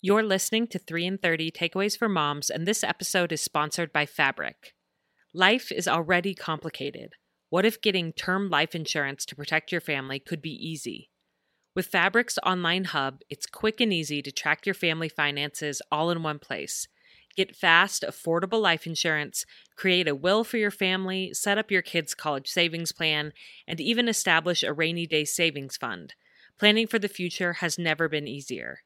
You're listening to 3 in 30 Takeaways for Moms, and this episode is sponsored by Fabric. Life is already complicated. What if getting term life insurance to protect your family could be easy? With Fabric's online hub, it's quick and easy to track your family finances all in one place. Get fast, affordable life insurance, create a will for your family, set up your kids' college savings plan, and even establish a rainy day savings fund. Planning for the future has never been easier.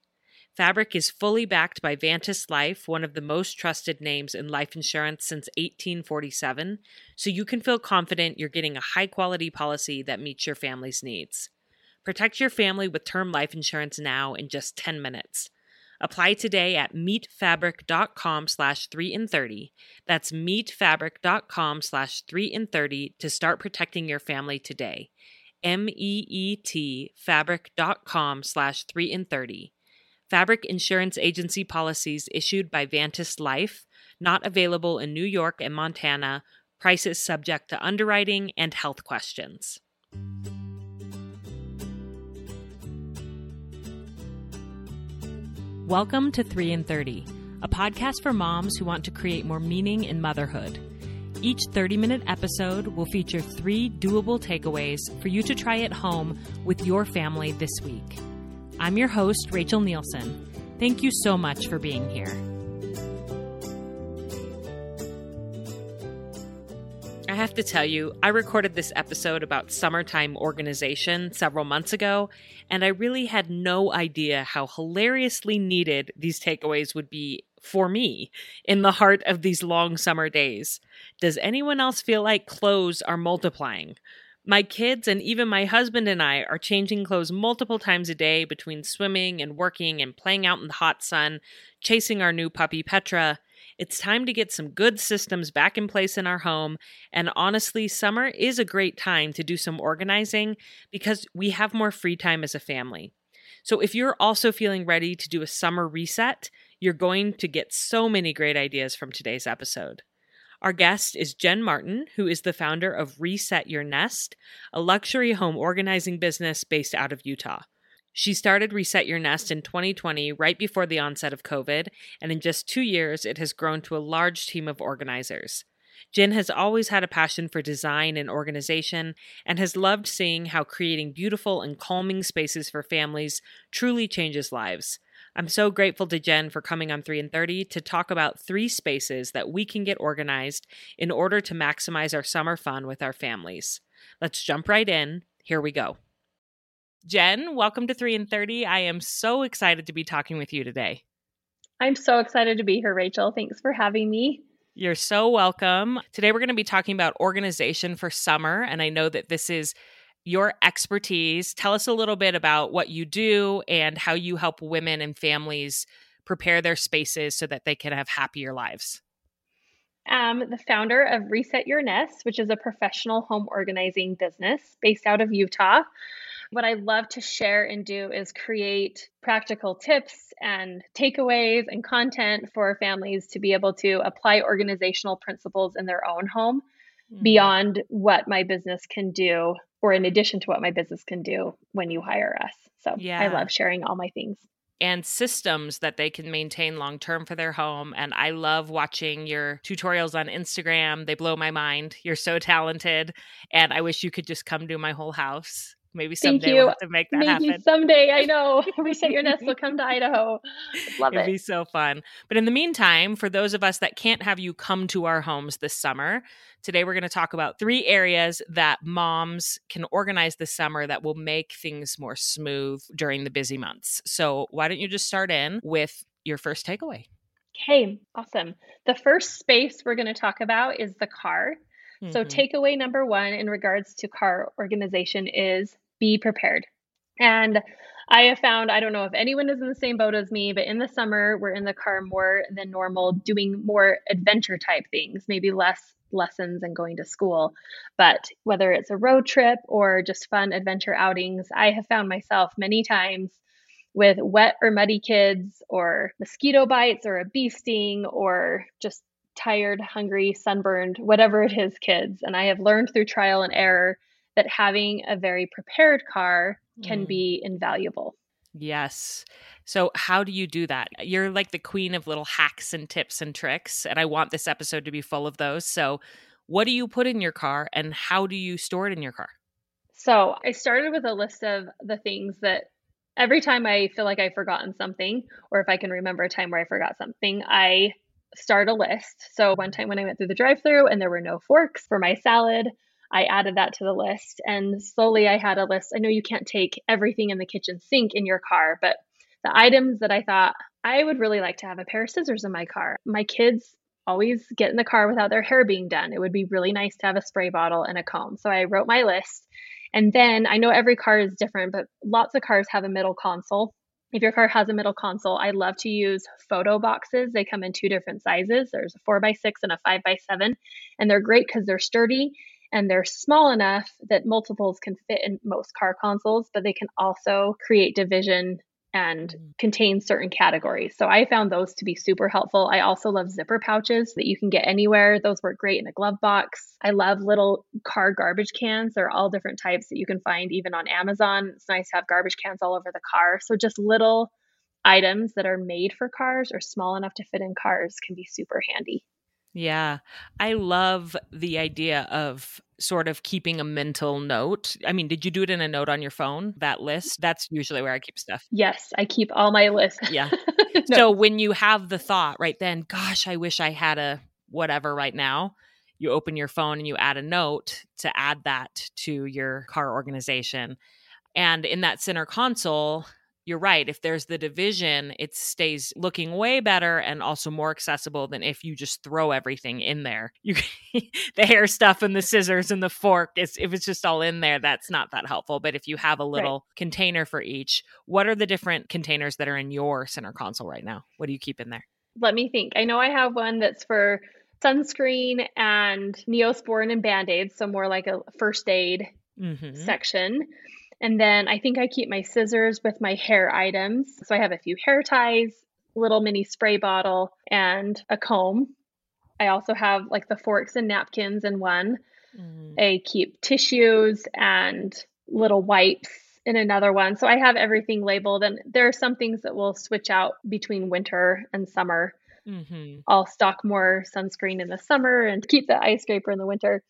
Fabric is fully backed by Vantis Life, one of the most trusted names in life insurance since 1847, so you can feel confident you're getting a high quality policy that meets your family's needs. Protect your family with term life insurance now in just 10 minutes. Apply today at meetfabric.com slash 3 in 30. That's meetfabric.com slash 3 in 30 to start protecting your family today. M-E-E-T fabric.com slash 3 in 30. Fabric Insurance Agency policies issued by Vantis Life, not available in New York and Montana, prices subject to underwriting and health questions. Welcome to 3 in 30, a podcast for moms who want to create more meaning in motherhood. Each 30 minute episode will feature three doable takeaways for you to try at home with your family this week. I'm your host, Rachel Nielsen. Thank you so much for being here. I have to tell you, I recorded this episode about summertime organization several months ago, and I really had no idea how hilariously needed these takeaways would be for me in the heart of these long summer days. Does anyone else feel like clothes are multiplying? My kids and even my husband and I are changing clothes multiple times a day between swimming and working and playing out in the hot sun, chasing our new puppy Petra. It's time to get some good systems back in place in our home. And honestly, summer is a great time to do some organizing because we have more free time as a family. So if you're also feeling ready to do a summer reset, you're going to get so many great ideas from today's episode. Our guest is Jen Martin, who is the founder of Reset Your Nest, a luxury home organizing business based out of Utah. She started Reset Your Nest in 2020, right before the onset of COVID, and in just two years, it has grown to a large team of organizers. Jen has always had a passion for design and organization and has loved seeing how creating beautiful and calming spaces for families truly changes lives. I'm so grateful to Jen for coming on 3 in 30 to talk about three spaces that we can get organized in order to maximize our summer fun with our families. Let's jump right in. Here we go. Jen, welcome to 3 in 30. I am so excited to be talking with you today. I'm so excited to be here, Rachel. Thanks for having me. You're so welcome. Today, we're going to be talking about organization for summer. And I know that this is your expertise. Tell us a little bit about what you do and how you help women and families prepare their spaces so that they can have happier lives. I'm the founder of Reset Your Nest, which is a professional home organizing business based out of Utah. What I love to share and do is create practical tips and takeaways and content for families to be able to apply organizational principles in their own home mm-hmm. beyond what my business can do or in addition to what my business can do when you hire us. So yeah. I love sharing all my things. And systems that they can maintain long term for their home. And I love watching your tutorials on Instagram. They blow my mind. You're so talented. And I wish you could just come to my whole house. Maybe someday we'll have to make that Maybe happen. Someday, I know. we Reset your nest will come to Idaho. Love It'd it. be so fun. But in the meantime, for those of us that can't have you come to our homes this summer, today we're going to talk about three areas that moms can organize this summer that will make things more smooth during the busy months. So why don't you just start in with your first takeaway? Okay, awesome. The first space we're going to talk about is the car. So, mm-hmm. takeaway number one in regards to car organization is be prepared. And I have found, I don't know if anyone is in the same boat as me, but in the summer, we're in the car more than normal, doing more adventure type things, maybe less lessons and going to school. But whether it's a road trip or just fun adventure outings, I have found myself many times with wet or muddy kids or mosquito bites or a bee sting or just tired, hungry, sunburned, whatever it is, kids. And I have learned through trial and error that having a very prepared car can mm. be invaluable. Yes. So, how do you do that? You're like the queen of little hacks and tips and tricks, and I want this episode to be full of those. So, what do you put in your car and how do you store it in your car? So, I started with a list of the things that every time I feel like I've forgotten something, or if I can remember a time where I forgot something, I start a list. So, one time when I went through the drive through and there were no forks for my salad, I added that to the list. And slowly I had a list. I know you can't take everything in the kitchen sink in your car, but the items that I thought I would really like to have a pair of scissors in my car. My kids always get in the car without their hair being done. It would be really nice to have a spray bottle and a comb. So I wrote my list. And then I know every car is different, but lots of cars have a middle console. If your car has a middle console, I love to use photo boxes. They come in two different sizes. There's a four by six and a five by seven, and they're great because they're sturdy and they're small enough that multiples can fit in most car consoles, but they can also create division and mm-hmm. contain certain categories. So I found those to be super helpful. I also love zipper pouches that you can get anywhere. Those work great in a glove box. I love little car garbage cans. There are all different types that you can find even on Amazon. It's nice to have garbage cans all over the car. So just little items that are made for cars or small enough to fit in cars can be super handy. Yeah. I love the idea of sort of keeping a mental note. I mean, did you do it in a note on your phone, that list? That's usually where I keep stuff. Yes, I keep all my lists. Yeah. no. So when you have the thought right then, gosh, I wish I had a whatever right now, you open your phone and you add a note to add that to your car organization. And in that center console, you're right. If there's the division, it stays looking way better and also more accessible than if you just throw everything in there. You the hair stuff and the scissors and the fork. Is, if it's just all in there, that's not that helpful. But if you have a little right. container for each, what are the different containers that are in your center console right now? What do you keep in there? Let me think. I know I have one that's for sunscreen and neosporin and band-aids, so more like a first aid mm-hmm. section. And then I think I keep my scissors with my hair items. So I have a few hair ties, little mini spray bottle, and a comb. I also have like the forks and napkins in one. Mm. I keep tissues and little wipes in another one. So I have everything labeled. And there are some things that will switch out between winter and summer. Mm-hmm. I'll stock more sunscreen in the summer and keep the ice scraper in the winter.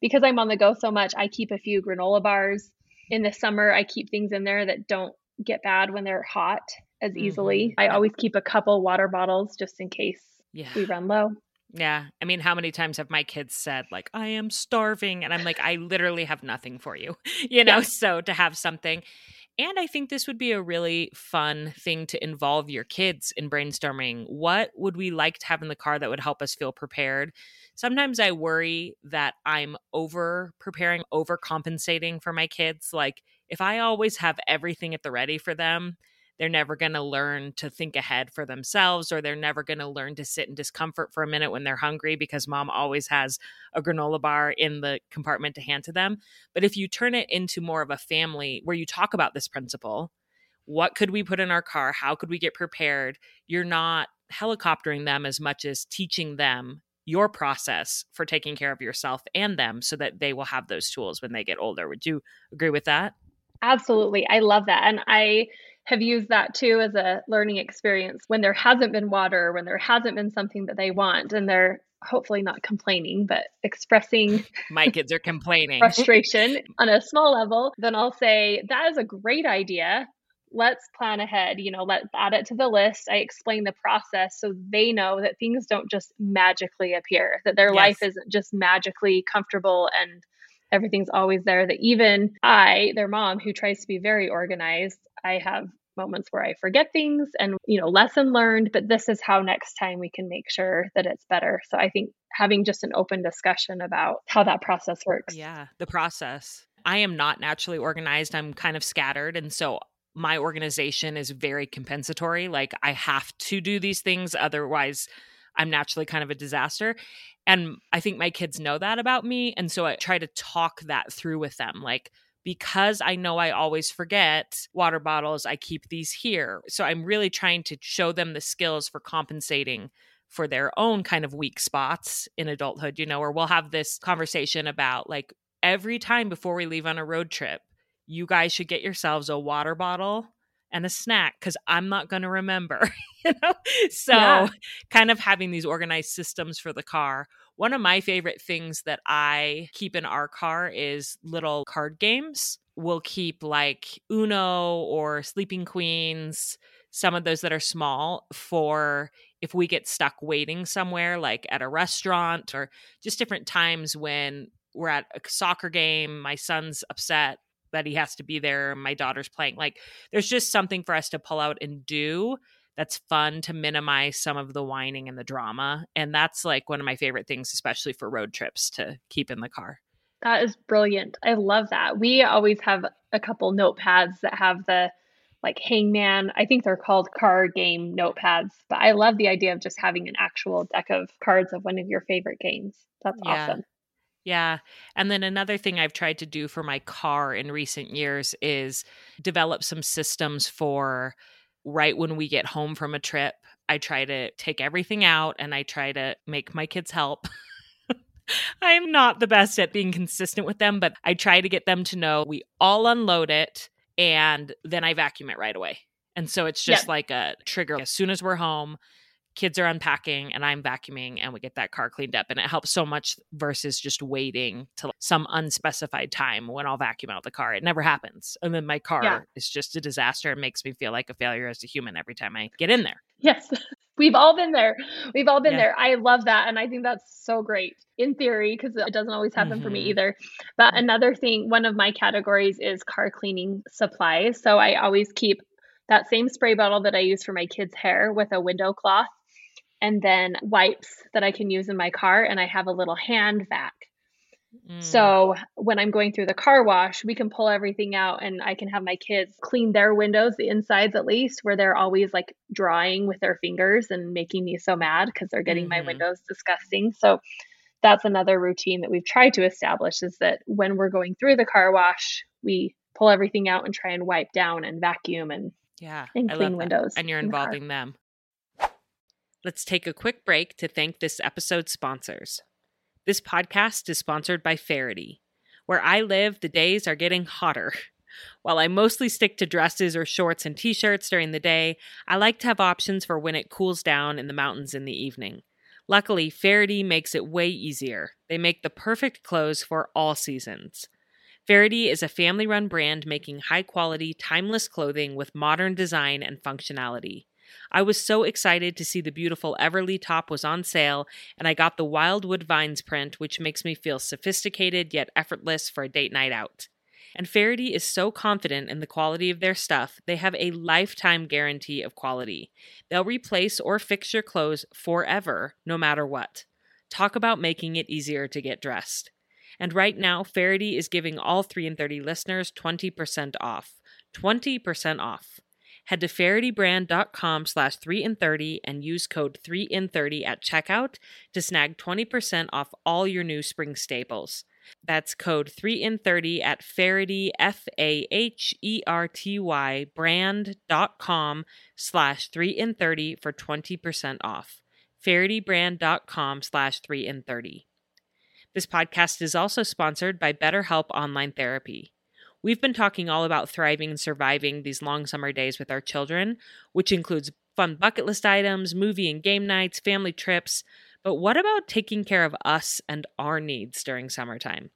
Because I'm on the go so much, I keep a few granola bars in the summer, I keep things in there that don't get bad when they're hot as easily. Mm-hmm. I always keep a couple water bottles just in case yeah. we run low. Yeah. I mean, how many times have my kids said, like, I am starving? And I'm like, I literally have nothing for you, you know? Yeah. So to have something. And I think this would be a really fun thing to involve your kids in brainstorming. What would we like to have in the car that would help us feel prepared? sometimes I worry that I'm over preparing, over compensating for my kids. Like, if I always have everything at the ready for them, they're never going to learn to think ahead for themselves, or they're never going to learn to sit in discomfort for a minute when they're hungry because mom always has a granola bar in the compartment to hand to them. But if you turn it into more of a family where you talk about this principle, what could we put in our car? How could we get prepared? You're not helicoptering them as much as teaching them your process for taking care of yourself and them so that they will have those tools when they get older. Would you agree with that? Absolutely. I love that. And I have used that too as a learning experience when there hasn't been water, when there hasn't been something that they want, and they're hopefully not complaining, but expressing my kids are complaining. frustration on a small level, then I'll say, That is a great idea. Let's plan ahead you know let's add it to the list. I explain the process so they know that things don't just magically appear that their yes. life isn't just magically comfortable and everything's always there that even i their mom who tries to be very organized i have moments where i forget things and you know lesson learned but this is how next time we can make sure that it's better so i think having just an open discussion about how that process works yeah the process I am not naturally organized. I'm kind of scattered. And so my organization is very compensatory. Like I have to do these things, otherwise, I'm naturally kind of a disaster. And I think my kids know that about me. And so I try to talk that through with them. Like, because I know I always forget water bottles, I keep these here. So I'm really trying to show them the skills for compensating for their own kind of weak spots in adulthood, you know, or we'll have this conversation about like every time before we leave on a road trip, you guys should get yourselves a water bottle and a snack because I'm not going to remember, you know? So, yeah. kind of having these organized systems for the car. One of my favorite things that I keep in our car is little card games. We'll keep like Uno or Sleeping Queens, some of those that are small for if we get stuck waiting somewhere, like at a restaurant or just different times when we're at a soccer game, my son's upset that he has to be there my daughter's playing. Like there's just something for us to pull out and do that's fun to minimize some of the whining and the drama. And that's like one of my favorite things especially for road trips to keep in the car. That is brilliant. I love that. We always have a couple notepads that have the like hangman. I think they're called card game notepads but i love the idea of just having an actual deck of cards of one of your favorite games. That's yeah. awesome yeah. And then another thing I've tried to do for my car in recent years is develop some systems for right when we get home from a trip. I try to take everything out and I try to make my kids help. I am not the best at being consistent with them, but I try to get them to know we all unload it and then I vacuum it right away. And so it's just like a trigger. As soon as we're home, kids are unpacking and I'm vacuuming and we get that car cleaned up. And it helps so much versus just waiting to some unspecified time when I'll vacuum out the car. It never happens. And then my car yeah. is just a disaster. It makes me feel like a failure as a human every time I get in there. Yes. We've all been there. We've all been yeah. there. I love that. And I think that's so great in theory, because it doesn't always happen mm-hmm. for me mm-hmm. either. But another thing, one of my categories is car cleaning supplies. So I always keep that same spray bottle that I use for my kids' hair with a window cloth and then wipes that I can use in my car, and I have a little hand vac. Mm. So when I'm going through the car wash, we can pull everything out and I can have my kids clean their windows, the insides at least, where they're always like drawing with their fingers and making me so mad because they're getting mm-hmm. my windows disgusting. So that's another routine that we've tried to establish is that when we're going through the car wash, we pull everything out and try and wipe down and vacuum and yeah, and clean windows. And you're involving the them. Let's take a quick break to thank this episode's sponsors. This podcast is sponsored by Faherty. Where I live, the days are getting hotter. While I mostly stick to dresses or shorts and t shirts during the day, I like to have options for when it cools down in the mountains in the evening. Luckily, Faherty makes it way easier. They make the perfect clothes for all seasons. Faherty is a family run brand making high quality, timeless clothing with modern design and functionality. I was so excited to see the beautiful Everly top was on sale, and I got the Wildwood Vines print, which makes me feel sophisticated yet effortless for a date night out. And Faherty is so confident in the quality of their stuff, they have a lifetime guarantee of quality. They'll replace or fix your clothes forever, no matter what. Talk about making it easier to get dressed. And right now, Faherty is giving all 3 in 30 listeners 20% off. 20% off. Head to fahertybrand.com slash 3 in 30 and use code 3 in 30 at checkout to snag 20% off all your new spring staples. That's code 3 in 30 at Faherty, F A H E R T Y, brand.com slash 3 in 30 for 20% off. Fahertybrand.com slash 3 in 30. This podcast is also sponsored by BetterHelp Online Therapy. We've been talking all about thriving and surviving these long summer days with our children, which includes fun bucket list items, movie and game nights, family trips. But what about taking care of us and our needs during summertime?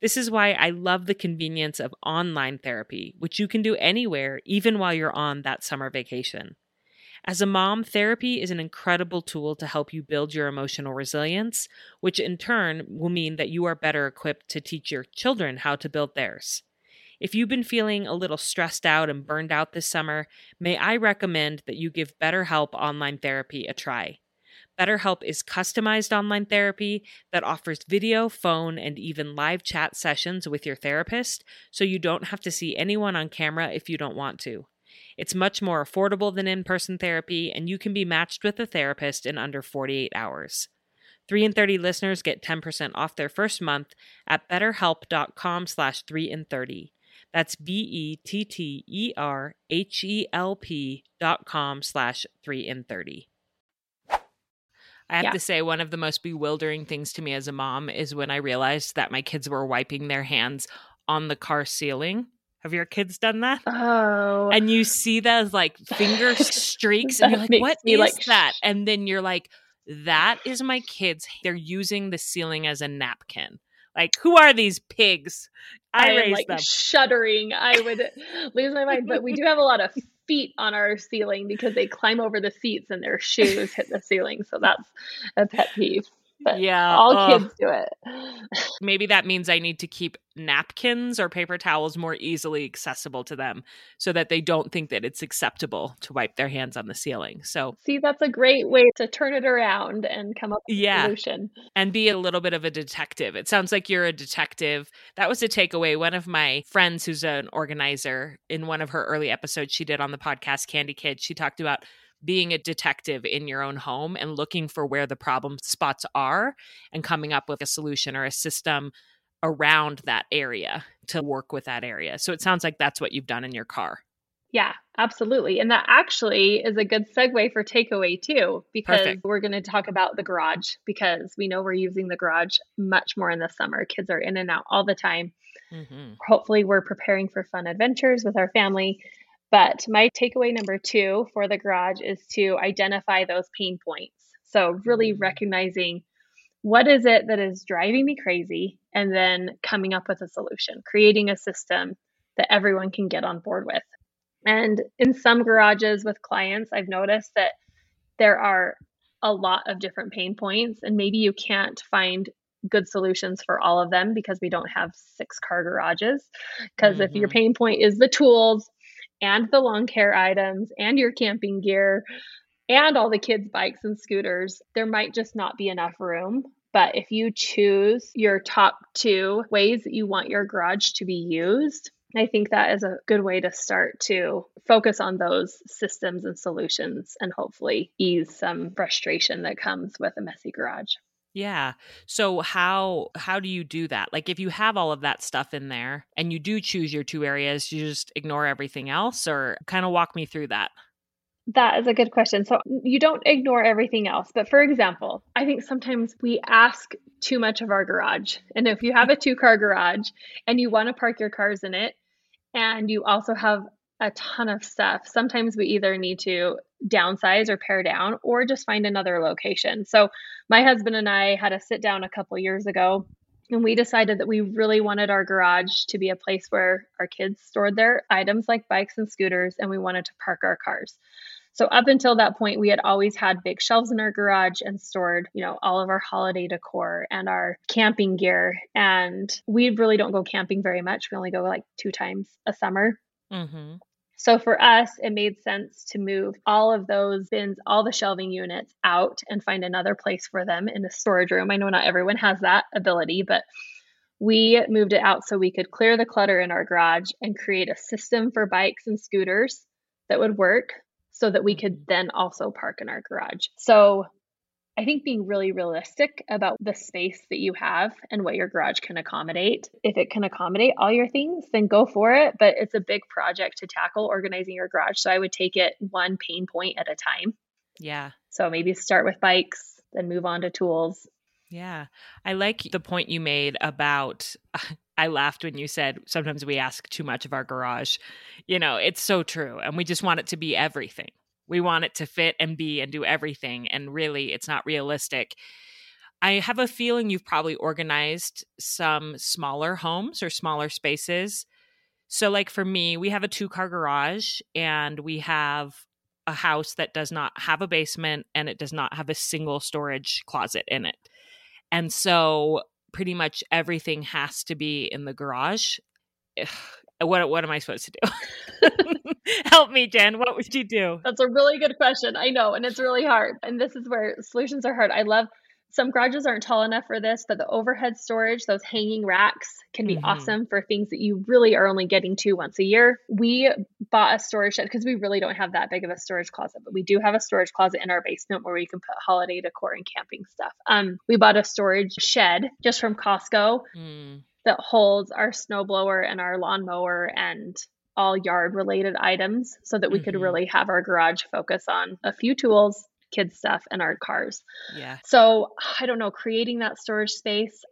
This is why I love the convenience of online therapy, which you can do anywhere, even while you're on that summer vacation. As a mom, therapy is an incredible tool to help you build your emotional resilience, which in turn will mean that you are better equipped to teach your children how to build theirs. If you've been feeling a little stressed out and burned out this summer, may I recommend that you give BetterHelp Online Therapy a try. BetterHelp is customized online therapy that offers video, phone, and even live chat sessions with your therapist, so you don't have to see anyone on camera if you don't want to. It's much more affordable than in person therapy, and you can be matched with a therapist in under 48 hours. 3 in 30 listeners get 10% off their first month at betterhelp.com slash 3 in 30. That's B-E-T-T-E-R-H-E-L-P dot com slash 3 in 30. I have Yeah. to say, one of the most bewildering things to me as a mom is when I realized that my kids were wiping their hands on the car ceiling. Have your kids done that? Oh, and you see those like finger streaks and you're like what is like, that and then you're like that is my kids they're using the ceiling as a napkin like who are these pigs i, I am like them shuddering. I would lose my mind. But we do have a lot of feet on our ceiling because they climb over the seats and their shoes hit the ceiling. So that's a pet peeve. But yeah all ugh. kids do it. maybe that means i need to keep napkins or paper towels more easily accessible to them so that they don't think that it's acceptable to wipe their hands on the ceiling so See, that's a great way to turn it around and come up with Yeah. a solution. and be a little bit of a detective. It sounds like you're a detective. That was a takeaway. One of my friends who's an organizer in one of her early episodes she did on the podcast Candy Kid, she talked about being a detective in your own home and looking for where the problem spots are and coming up with a solution or a system around that area to work with that area. So it sounds like that's what you've done in your car. Yeah, absolutely. And that actually is a good segue for takeaway too, because Perfect. we're going to talk about the garage because we know we're using the garage much more in the summer. Kids are in and out all the time. Mm-hmm. Hopefully, we're preparing for fun adventures with our family. But my takeaway number two for the garage is to identify those pain points. So, really Mm. recognizing what is it that is driving me crazy and then coming up with a solution, creating a system that everyone can get on board with. And in some garages with clients, I've noticed that there are a lot of different pain points, and maybe you can't find good solutions for all of them because we don't have six car garages. Because if your Mhm. pain point is the tools and the lawn care items and your camping gear and all the kids' bikes and scooters, there might just not be enough room. But if you choose your top two ways that you want your garage to be used, I think that is a good way to start to focus on those systems and solutions and hopefully ease some frustration that comes with a messy garage. Yeah. So how how do you do that? Like if you have all of that stuff in there and you do choose your two areas, you just ignore everything else or kind of walk me through that. That is a good question. So you don't ignore everything else. But for example, I think sometimes we ask too much of our garage. And if you have a two car garage and you want to park your cars in it, and you also have a ton of stuff, sometimes we either need to downsize or pare down or just find another location. So my husband and I had a sit down a couple years ago and we decided that we really wanted our garage to be a place where our kids stored their items like bikes and scooters and we wanted to park our cars. So up until that point, we had always had big shelves in our garage and stored, you know, all of our holiday decor and our camping gear. And we really don't go camping very much. We only go like two times a summer. Mhm. So for us, it made sense to move all of those bins, all the shelving units out and find another place for them in a storage room. I know not everyone has that ability, but we moved it out so we could clear the clutter in our garage and create a system for bikes and scooters that would work so that we could then also park in our garage. So I think being really realistic about the space that you have and what your garage can accommodate. If it can accommodate all your things, then go for it. But it's a big project to tackle organizing your garage. So I would take it one pain point at a time. Yeah. So maybe start with bikes, then move on to tools. Yeah. I like the point you made about I laughed when you said sometimes we ask too much of our garage. You know, it's so true and we just want it to be everything. We want it to fit and be and do everything and really it's not realistic. I have a feeling you've probably organized some smaller homes or smaller spaces. So like for me, we have a two-car garage and we have a house that does not have a basement and it does not have a single storage closet in it. And so pretty much everything has to be in the garage. What what am I supposed to do? Help me, Jen. What would you do? That's a really good question. I know, and it's really hard. And this is where solutions are hard. I love some garages aren't tall enough for this, but the overhead storage, those hanging racks, can be mm-hmm. awesome for things that you really are only getting to once a year. We bought a storage shed because we really don't have that big of a storage closet, but we do have a storage closet in our basement where we can put holiday decor and camping stuff. Um, we bought a storage shed just from Costco mm. That holds our snowblower and our lawnmower and all yard related items so that we mm-hmm. could really have our garage focus on a few tools kids stuff and our cars. Yeah. So I don't know, creating that storage space,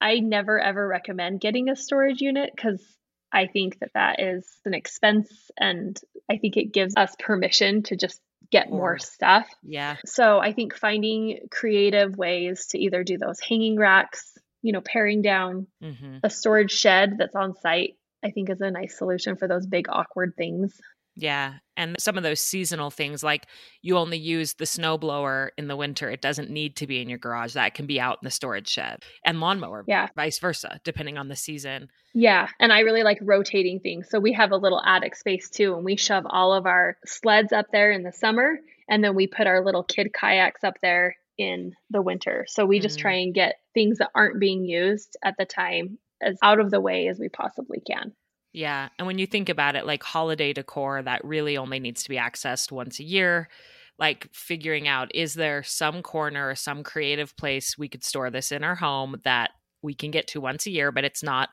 I never ever recommend getting a storage unit because I think that that is an expense and I think it gives us permission to just get more stuff. Yeah. So I think finding creative ways to either do those hanging racks, you know, paring down mm-hmm. a storage shed that's on site, I think is a nice solution for those big awkward things. Yeah. And some of those seasonal things, like you only use the snowblower in the winter, it doesn't need to be in your garage. That can be out in the storage shed and lawnmower, yeah. vice versa, depending on the season. Yeah. And I really like rotating things. So we have a little attic space too, and we shove all of our sleds up there in the summer. And then we put our little kid kayaks up there in the winter. So we just mm. try and get things that aren't being used at the time as out of the way as we possibly can. Yeah. And when you think about it, like holiday decor, that really only needs to be accessed once a year. Like figuring out is there some corner or some creative place we could store this in our home that we can get to once a year, but it's not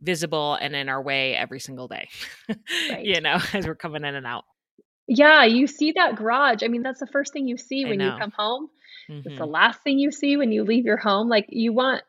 visible and in our way every single day, right. you know, as we're coming in and out. Yeah, you see that garage. I mean, that's the first thing you see when you come home. Mm-hmm. It's the mm-hmm. last thing you see when you leave your home. Like you want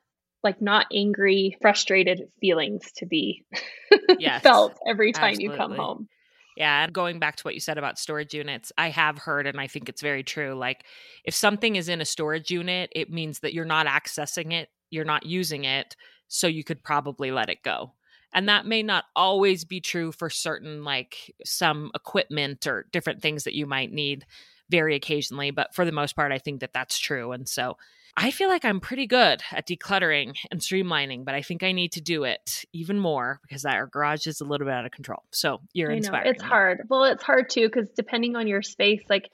like not angry, frustrated feelings to be yes, felt every time absolutely. you come home. Yeah, and going back to what you said about storage units, I have heard and I think it's very true. Like if something is in a storage unit, it means that you're not accessing it, you're not using it, so you could probably let it go. And that may not always be true for certain like some equipment or different things that you might need very occasionally, but for the most part I think that that's true. And so I feel like I'm pretty good at decluttering and streamlining, but I think I need to do it even more because our garage is a little bit out of control. So you're I inspired. It's hard. Well, it's hard too because depending on your space, like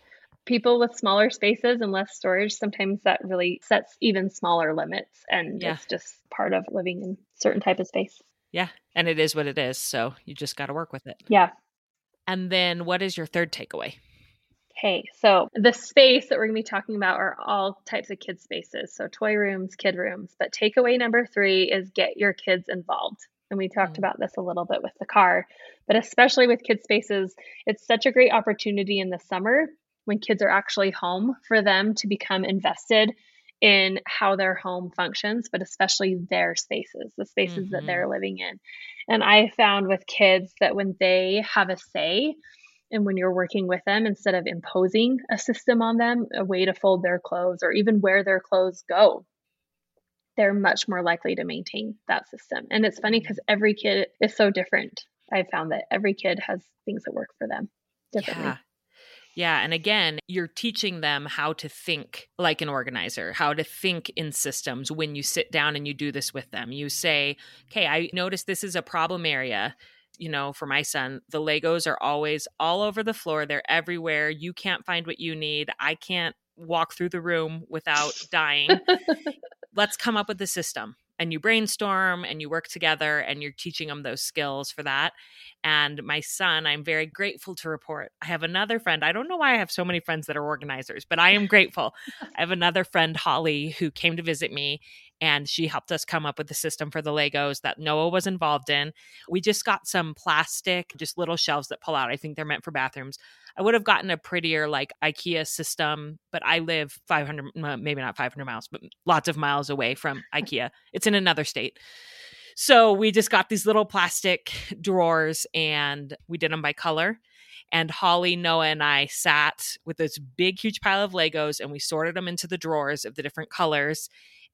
people with smaller spaces and less storage, sometimes that really sets even smaller limits, and yeah. it's just part of living in certain type of space. Yeah, and it is what it is. So you just got to work with it. Yeah. And then, what is your third takeaway? Okay, so the space that we're going to be talking about are all types of kid spaces. So toy rooms, kid rooms. But takeaway number three is get your kids involved. And we talked mm-hmm. about this a little bit with the car, but especially with kid spaces, it's such a great opportunity in the summer when kids are actually home for them to become invested in how their home functions, but especially their spaces, the spaces mm-hmm. that they're living in. And I found with kids that when they have a say, and when you're working with them, instead of imposing a system on them, a way to fold their clothes or even where their clothes go, they're much more likely to maintain that system. And it's funny because every kid is so different. I've found that every kid has things that work for them differently. Yeah. Yeah. And again, you're teaching them how to think like an organizer, how to think in systems when you sit down and you do this with them. You say, okay, I notice this is a problem area you know, for my son, the Legos are always all over the floor. They're everywhere. You can't find what you need. I can't walk through the room without dying. Let's come up with a system. And you brainstorm and you work together and you're teaching them those skills for that. And my son, I'm very grateful to report. I have another friend. I don't know why I have so many friends that are organizers, but I am grateful. I have another friend, Holly, who came to visit me and she helped us come up with the system for the Legos that Noah was involved in. We just got some plastic, just little shelves that pull out. I think they're meant for bathrooms. I would have gotten a prettier like IKEA system, but I live 500 maybe not 500 miles, but lots of miles away from IKEA. It's in another state. So we just got these little plastic drawers and we did them by color. And Holly, Noah, and I sat with this big, huge pile of Legos and we sorted them into the drawers of the different colors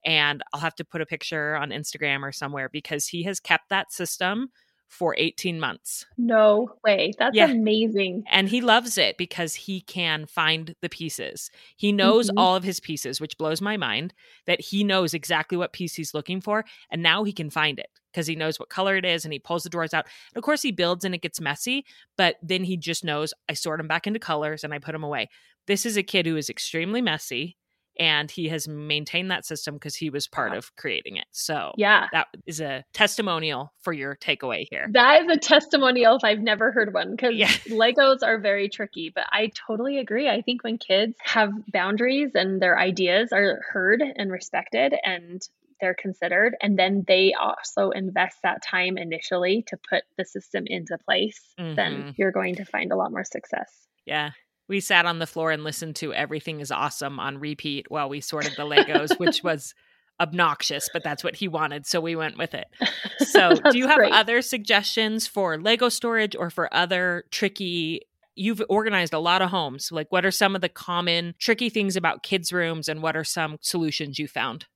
and I'll have to put a picture on Instagram or somewhere because he has kept that system for 18 months. No way. That's yeah. amazing. And he loves it because he can find the pieces. He knows mm-hmm. all of his pieces, which blows my mind that he knows exactly what piece he's looking for. And now he can find it because he knows what color it is and he pulls the drawers out. And of course, he builds and it gets messy, but then he just knows I sort them back into colors and I put them away. This is a kid who is extremely messy and he has maintained that system because he was part wow. of creating it. So yeah, that is a testimonial for your takeaway here. That is a testimonial if I've never heard one because yeah. Legos are very tricky. But I totally agree. I think when kids have boundaries and their ideas are heard and respected and they're considered and then they also invest that time initially to put the system into place mm-hmm. then you're going to find a lot more success yeah we sat on the floor and listened to everything is awesome on repeat while we sorted the legos which was obnoxious but that's what he wanted so we went with it so do you have great. other suggestions for lego storage or for other tricky you've organized a lot of homes like what are some of the common tricky things about kids rooms and what are some solutions you found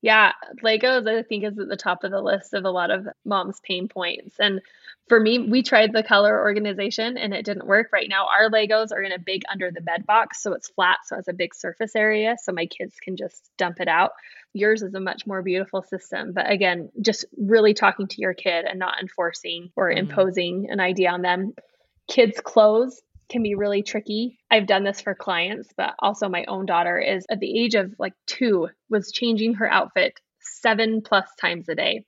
yeah, Legos, I think, is at the top of the list of a lot of moms' pain points. And for me, we tried the color organization and it didn't work. Right now, our Legos are in a big under the bed box. So it's flat. So it has a big surface area. So my kids can just dump it out. Yours is a much more beautiful system. But again, just really talking to your kid and not enforcing or mm-hmm. imposing an idea on them. Kids' clothes, can be really tricky. I've done this for clients, but also my own daughter is at the age of like two, was changing her outfit seven plus times a day.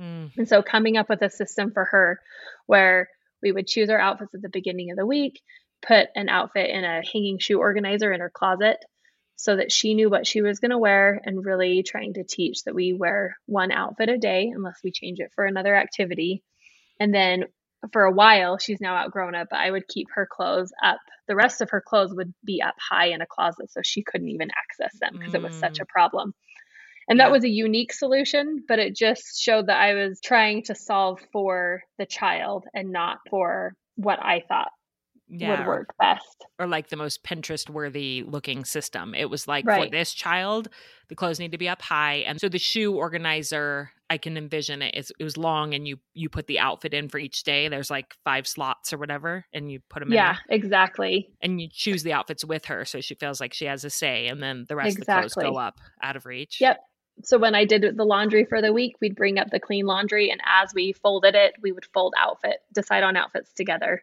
Mm. And so coming up with a system for her where we would choose our outfits at the beginning of the week, put an outfit in a hanging shoe organizer in her closet so that she knew what she was going to wear and really trying to teach that we wear one outfit a day unless we change it for another activity. And then for a while she's now outgrown it but i would keep her clothes up the rest of her clothes would be up high in a closet so she couldn't even access them because mm. it was such a mm. problem and yeah. that was a unique solution but it just showed that i was trying to solve for the child and not for what i thought yeah, would work best. Or like the most Pinterest worthy looking system. It was like right. for this child, the clothes need to be up high. And so the shoe organizer, I can envision it. It's, it was long and you you put the outfit in for each day. There's like five slots or whatever, and you put them yeah, in. Yeah, exactly. And you choose the outfits with her so she feels like she has a say. And then the rest exactly. of the clothes go up out of reach. Yep. So when I did the laundry for the week, we'd bring up the clean laundry, and as we folded it, we would fold outfit, decide on outfits together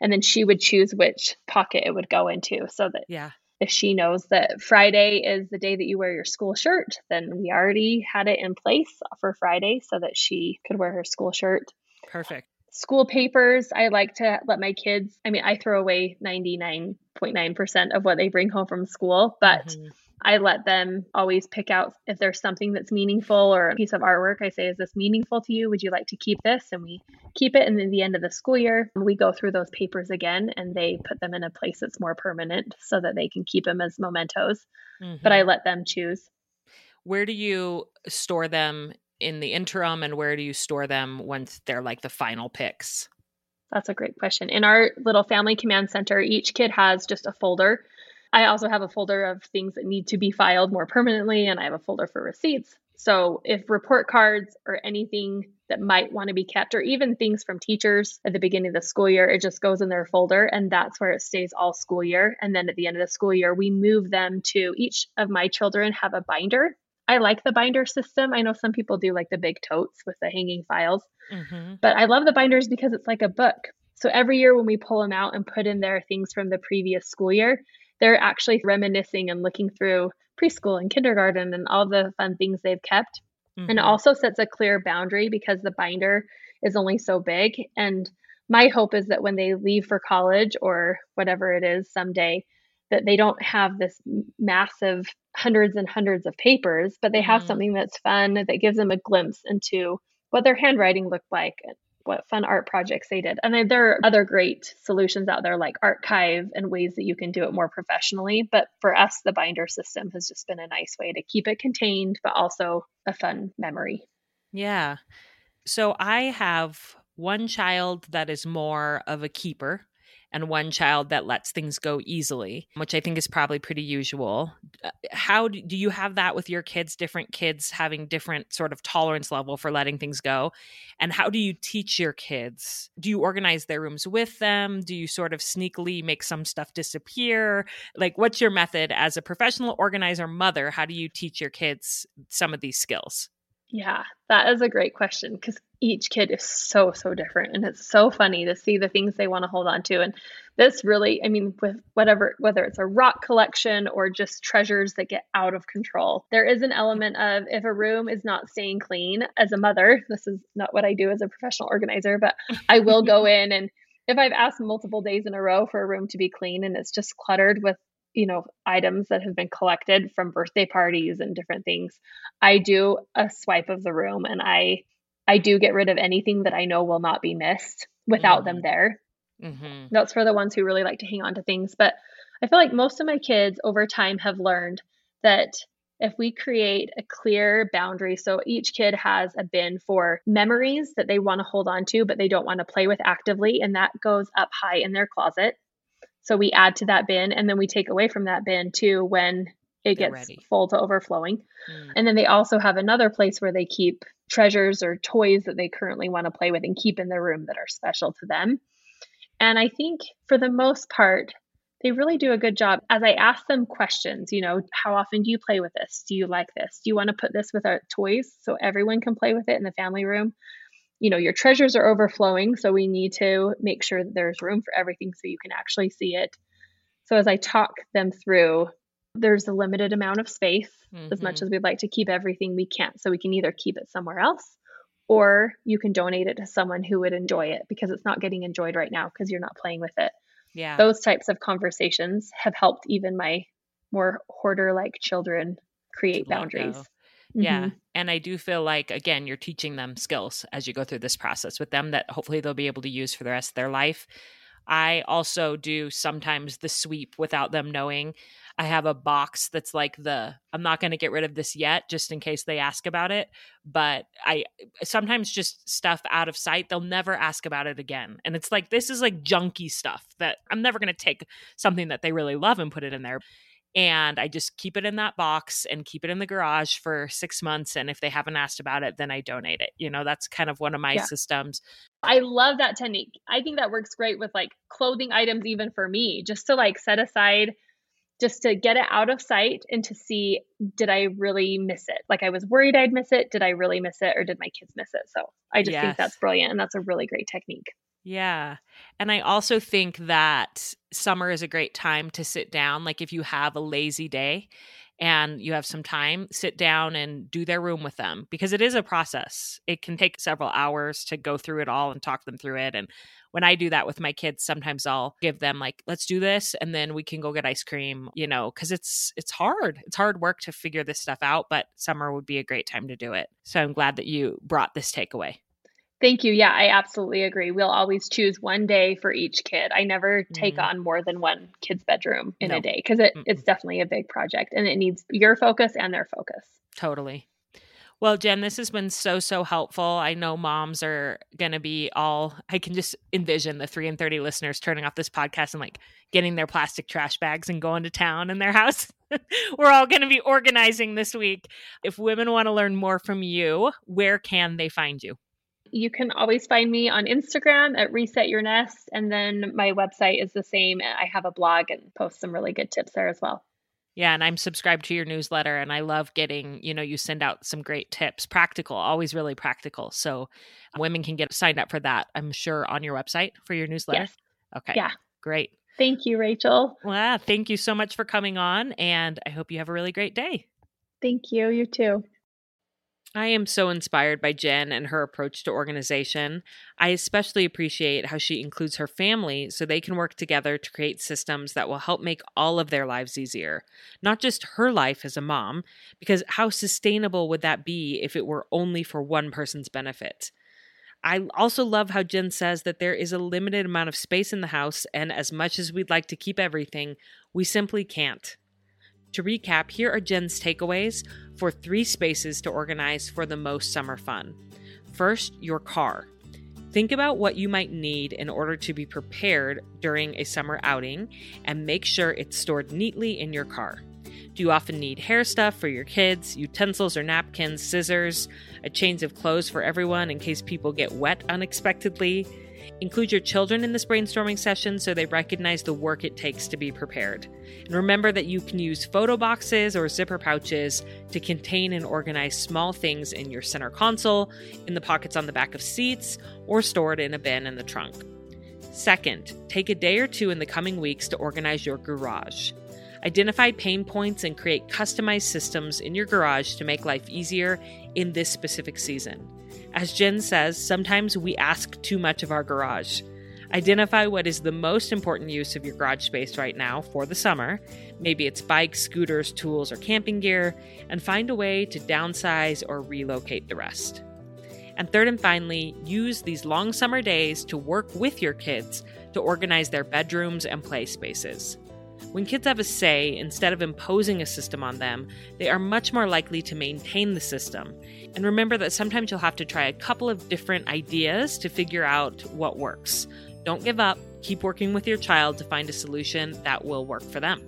and then she would choose which pocket it would go into so that yeah if she knows that Friday is the day that you wear your school shirt, then we already had it in place for Friday so that she could wear her school shirt. Perfect. School papers, I like to let my kids, I mean, I throw away 99.9% of what they bring home from school, but mm-hmm. I let them always pick out if there's something that's meaningful or a piece of artwork. I say, Is this meaningful to you? Would you like to keep this? And we keep it. And then the end of the school year, we go through those papers again and they put them in a place that's more permanent so that they can keep them as mementos. Mm-hmm. But I let them choose. Where do you store them in the interim and where do you store them once they're like the final picks? That's a great question. In our little family command center, each kid has just a folder I also have a folder of things that need to be filed more permanently, and I have a folder for receipts. So if report cards or anything that might want to be kept, or even things from teachers at the beginning of the school year, it just goes in their folder, and that's where it stays all school year. And then at the end of the school year, we move them to each of my children have a binder. I like the binder system. I know some people do like the big totes with the hanging files, mm-hmm. but I love the binders because it's like a book. So every year when we pull them out and put in their things from the previous school year, they're actually reminiscing and looking through preschool and kindergarten and all the fun things they've kept. Mm-hmm. And also sets a clear boundary because the binder is only so big. And my hope is that when they leave for college or whatever it is someday, that they don't have this massive hundreds and hundreds of papers, but they have mm-hmm. something that's fun that gives them a glimpse into what their handwriting looked like what fun art projects they did. And there are other great solutions out there like Artkive and ways that you can do it more professionally. But for us, the binder system has just been a nice way to keep it contained, but also a fun memory. Yeah. So I have one child that is more of a keeper and one child that lets things go easily, which I think is probably pretty usual. Uh, how do, do you have that with your kids, different kids having different sort of tolerance level for letting things go? And how do you teach your kids? Do you organize their rooms with them? Do you sort of sneakily make some stuff disappear? Like, what's your method as a professional organizer mother? How do you teach your kids some of these skills? Yeah, that is a great question because each kid is so, so different. And it's so funny to see the things they want to hold on to. And this really, I mean, with whatever, whether it's a rock collection or just treasures that get out of control, there is an element of if a room is not staying clean, as a mother, this is not what I do as a professional organizer, but I will go in and if I've asked multiple days in a row for a room to be clean and it's just cluttered with you know items that have been collected from birthday parties and different things i do a swipe of the room and i i do get rid of anything that i know will not be missed without mm-hmm. them there mm-hmm. that's for the ones who really like to hang on to things but i feel like most of my kids over time have learned that if we create a clear boundary so each kid has a bin for memories that they want to hold on to but they don't want to play with actively and that goes up high in their closet so we add to that bin and then we take away from that bin too when it They're gets ready. full to overflowing. Mm. And then they also have another place where they keep treasures or toys that they currently want to play with and keep in their room that are special to them. And I think for the most part, they really do a good job. As I ask them questions, you know, how often do you play with this? Do you like this? Do you want to put this with our toys so everyone can play with it in the family room? You know, your treasures are overflowing. So we need to make sure that there's room for everything so you can actually see it. So as I talk them through, there's a limited amount of space. Mm-hmm. As much mm-hmm. as we'd like to keep everything, we can't. So we can either keep it somewhere else or you can donate it to someone who would enjoy it because it's not getting enjoyed right now because you're not playing with it. Yeah. Those types of conversations have helped even my more hoarder like children create boundaries. Yeah. Mm-hmm. And I do feel like, again, you're teaching them skills as you go through this process with them that hopefully they'll be able to use for the rest of their life. I also do sometimes the sweep without them knowing. I have a box that's like the I'm not going to get rid of this yet just in case they ask about it, but I sometimes just stuff out of sight, they'll never ask about it again. And it's like this is like junky stuff that I'm never going to take something that they really love and put it in there and I just keep it in that box and keep it in the garage for six months. And if they haven't asked about it, then I donate it. You know, that's kind of one of my yeah. systems. I love that technique. I think that works great with like clothing items, even for me, just to like set aside, just to get it out of sight and to see, did I really miss it? Like I was worried I'd miss it. Did I really miss it or did my kids miss it? So I just yes. think that's brilliant. And that's a really great technique. Yeah. And I also think that summer is a great time to sit down. Like if you have a lazy day and you have some time, sit down and do their room with them because it is a process. It can take several hours to go through it all and talk them through it. And when I do that with my kids, sometimes I'll give them like, let's do this and then we can go get ice cream, you know, because it's it's hard. It's hard work to figure this stuff out, but summer would be a great time to do it. So I'm glad that you brought this takeaway. Thank you. Yeah, I absolutely agree. We'll always choose one day for each kid. I never take mm. on more than one kid's bedroom in no. a day because it, it's definitely a big project and it needs your focus and their focus. Totally. Well, Jen, this has been so, so helpful. I know moms are going to be all, I can just envision the 3 in 30 listeners turning off this podcast and like getting their plastic trash bags and going to town in their house. We're all going to be organizing this week. If women want to learn more from you, where can they find you? You can always find me on Instagram at Reset Your Nest. And then my website is the same. I have a blog and post some really good tips there as well. Yeah, and I'm subscribed to your newsletter and I love getting, you know, you send out some great tips, practical, always really practical. So women can get signed up for that, I'm sure, on your website for your newsletter. Yes. Okay. Yeah. Great. Thank you, Rachel. Well, thank you so much for coming on and I hope you have a really great day. Thank you. You too. I am so inspired by Jen and her approach to organization. I especially appreciate how she includes her family so they can work together to create systems that will help make all of their lives easier. Not just her life as a mom, because how sustainable would that be if it were only for one person's benefit? I also love how Jen says that there is a limited amount of space in the house, and as much as we'd like to keep everything, we simply can't. To recap, here are Jen's takeaways for three spaces to organize for the most summer fun. First, your car. Think about what you might need in order to be prepared during a summer outing and make sure it's stored neatly in your car. Do you often need hair stuff for your kids, utensils or napkins, scissors, a change of clothes for everyone in case people get wet unexpectedly? Include your children in this brainstorming session so they recognize the work it takes to be prepared. And remember that you can use photo boxes or zipper pouches to contain and organize small things in your center console, in the pockets on the back of seats, or stored in a bin in the trunk. Second, take a day or two in the coming weeks to organize your garage. Identify pain points and create customized systems in your garage to make life easier in this specific season. As Jen says, sometimes we ask too much of our garage. Identify what is the most important use of your garage space right now for the summer. Maybe it's bikes, scooters, tools, or camping gear, and find a way to downsize or relocate the rest. And third and finally, use these long summer days to work with your kids to organize their bedrooms and play spaces. When kids have a say, instead of imposing a system on them, they are much more likely to maintain the system. And remember that sometimes you'll have to try a couple of different ideas to figure out what works. Don't give up, keep working with your child to find a solution that will work for them.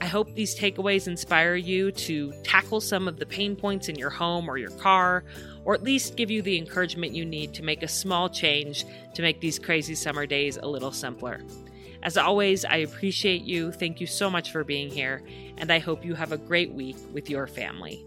I hope these takeaways inspire you to tackle some of the pain points in your home or your car, or at least give you the encouragement you need to make a small change to make these crazy summer days a little simpler. As always, I appreciate you. Thank you so much for being here, and I hope you have a great week with your family.